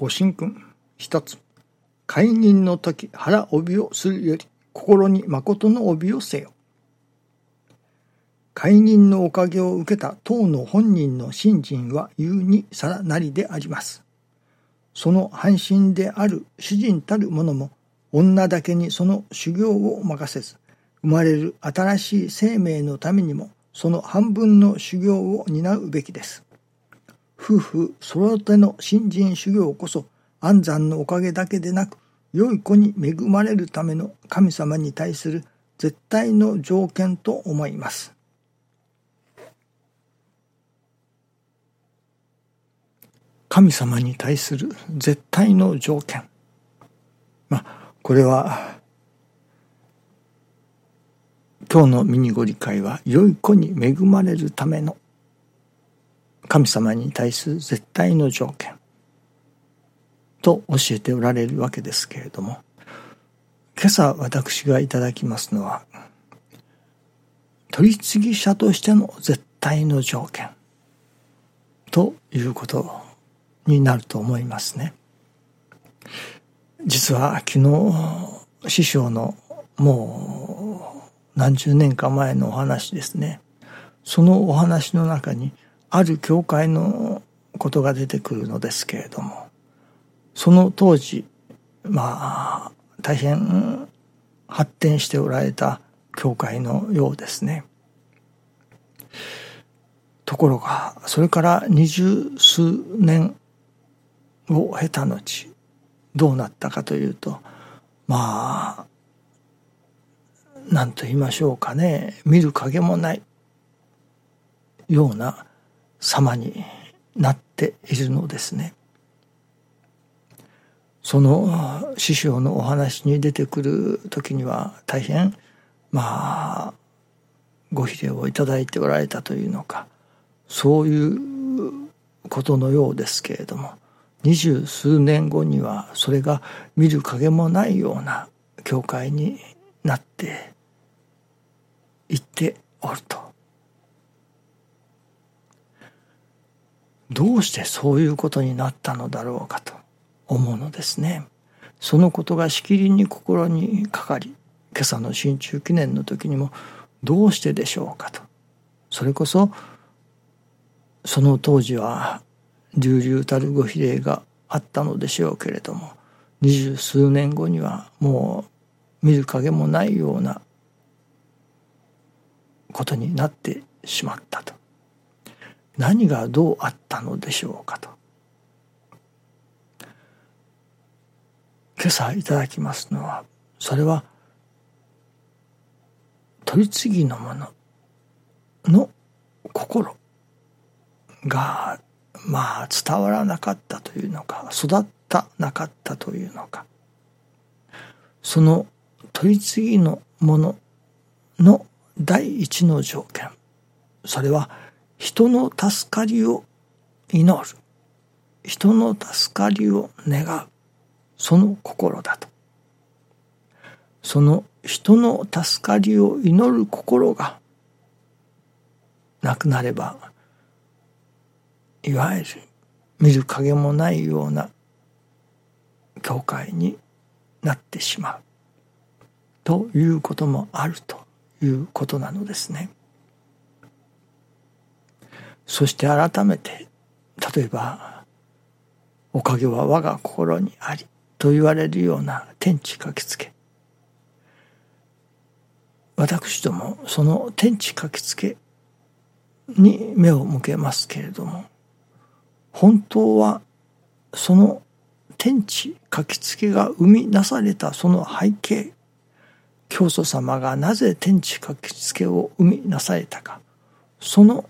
ご神君一つ解任の時腹帯をするより心に誠の帯をせよ解任のおかげを受けた当の本人の信心は言うにさらなりでありますその半身である主人たる者も女だけにその修行を任せず生まれる新しい生命のためにもその半分の修行を担うべきです。夫婦そろての新人修行こそ安産のおかげだけでなく良い子に恵まれるための神様に対する絶対の条件と思います。神様に対する絶対の条件。まあ、これは今日のミニご理解は良い子に恵まれるための神様に対する絶対の条件と教えておられるわけですけれども今朝私がいただきますのは取次者としての絶対の条件ということになると思いますね。実は昨日師匠のもう何十年か前のお話ですね。そのお話の中にある教会のことが出てくるのですけれども、その当時、まあ、大変発展しておられた教会のようですね。ところが、それから二十数年を経た後、どうなったかというと、まあ、何と言いましょうかね見る影もないような様になっているのですね。その師匠のお話に出てくる時には大変まあご比例をいただいておられたというのかそういうことのようですけれども二十数年後にはそれが見る影もないような教会になって言っておると。どうしてそういうことになったのだろうかと思うのですね。そのことがしきりに心にかかり、今朝の新中記念の時にもどうしてでしょうかと。それこそ、その当時は流々たるご比例があったのでしょうけれども、二十数年後にはもう見る影もないようなことになってしまったと何がどうあったのでしょうかと。今朝いただきますのはそれは取り次ぎのものの心がまあ伝わらなかったというのか育ったなかったというのか。その取り次ぎのものの第一の条件それは人の助かりを祈る。人の助かりを願う。その心だと。その人の助かりを祈る心がなくなればいわゆる見る影もないような教会になってしまう。ということもあるということなのですね。そして改めて例えば「おかげは我が心にあり」と言われるような天地書きつけ。私どもその天地書きつけに目を向けますけれども本当はその天地書きつけが生み出されたその背景教祖様がなぜ天地書きつけを生みなされたかその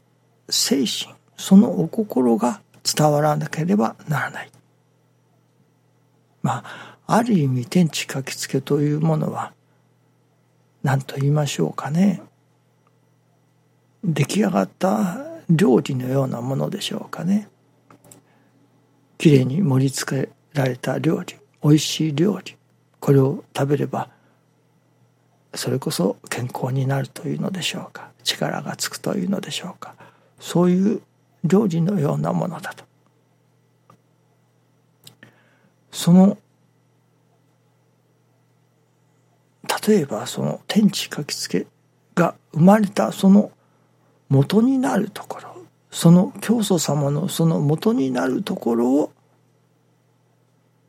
精神そのお心が伝わらなければならない。まあある意味天地書きつけというものは何と言いましょうかね。出来上がった料理のようなものでしょうかね。きれいに盛り付けられた料理おいしい料理これを食べればそれこそ健康になるというのでしょうか。力がつくというのでしょうか。そういう料理のようなものだと。その例えばその天地書きつけが生まれたその元になるところその教祖様のその元になるところを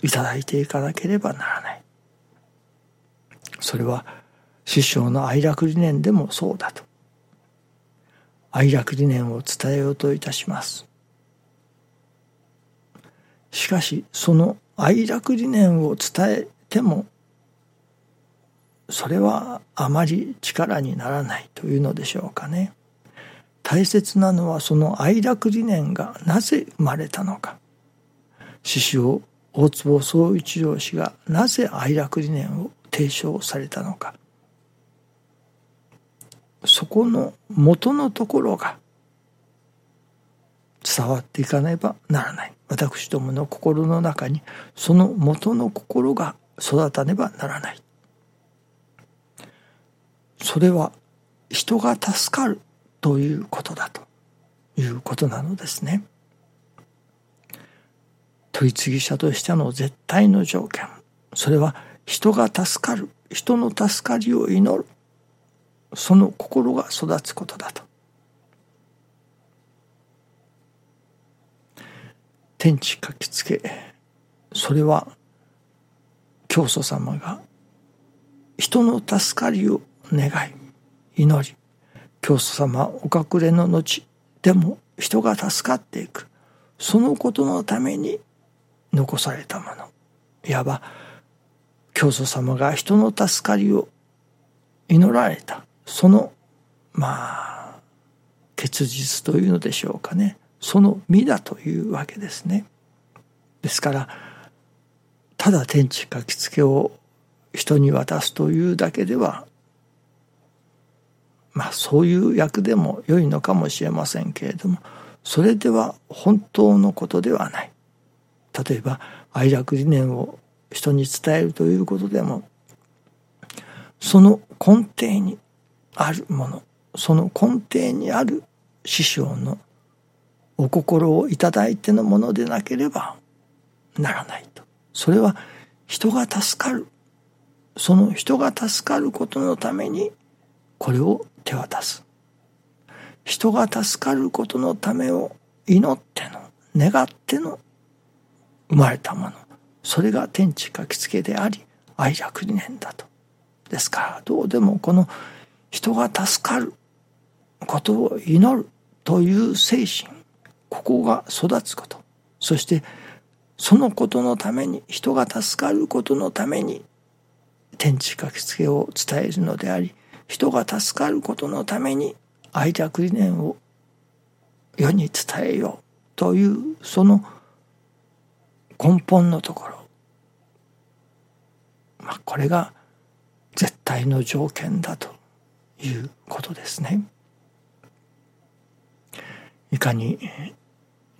いただいていかなければならない。それは師匠の愛楽理念でもそうだと。愛楽理念を伝えようといたしますしかしその愛楽理念を伝えてもそれはあまり力にならないというのでしょうかね。大切なのはその愛楽理念がなぜ生まれたのか。師匠大坪宗一郎氏がなぜ愛楽理念を提唱されたのか。そこの元のところが伝わっていかねばならない。私どもの心の中にその元の心が育たねばならない。それは人が助かるということだということなのですね。取り次ぎ者としての絶対の条件それは人が助かる人の助かりを祈るその心が育つことだと。天地書きつけそれは教祖様が人の助かりを願い祈り教祖様お隠れの後でも人が助かっていく。そのことのために残されたもの。いわば教祖様が人の助かりを祈られた。そのまあ結実というのでしょうかねその実だというわけですね。ですからただ天地書きつけを人に渡すというだけではまあそういう役でも良いのかもしれませんけれどもそれでは本当のことではない例えば愛楽理念を人に伝えるということでもその根底にあるものその根底にある師匠のお心をいいてのものでなければならないと。それは人が助かる。その人が助かることのためにこれを手渡す。人が助かることのためを祈っての願っての生まれたもの。それが天地書きつけであり愛楽理念だと。ですからどうでもこの人が助かることを祈るという精神。ここが育つこと。そしてそのことのために人が助かることのために天地書きつけを伝えるのであり人が助かることのために愛着理念を世に伝えようというその根本のところ、まあ、これが絶対の条件だと。いうことですね。いかに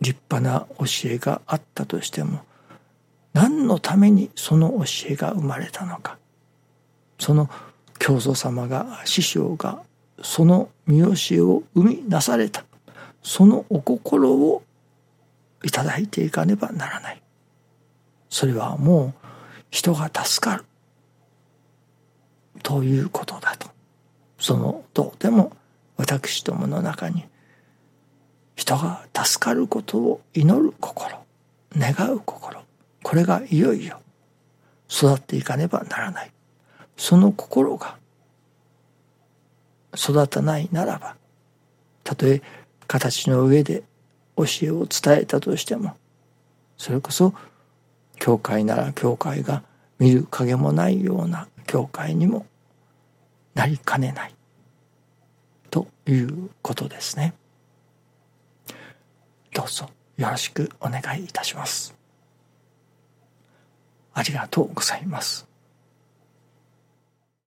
立派な教えがあったとしても何のためにその教えが生まれたのかその教祖様が師匠がその見教えを生み出されたそのお心をいただいていかねばならないそれはもう人が助かるということだとそのどうでも私どもの中に人が助かることを祈る心願う心これがいよいよ育っていかねばならない。その心が育たないならばたとえ形の上で教えを伝えたとしてもそれこそ教会なら教会が見る影もないような教会にもなりかねないということですね。どうぞよろしくお願いいたします。ありがとうございます。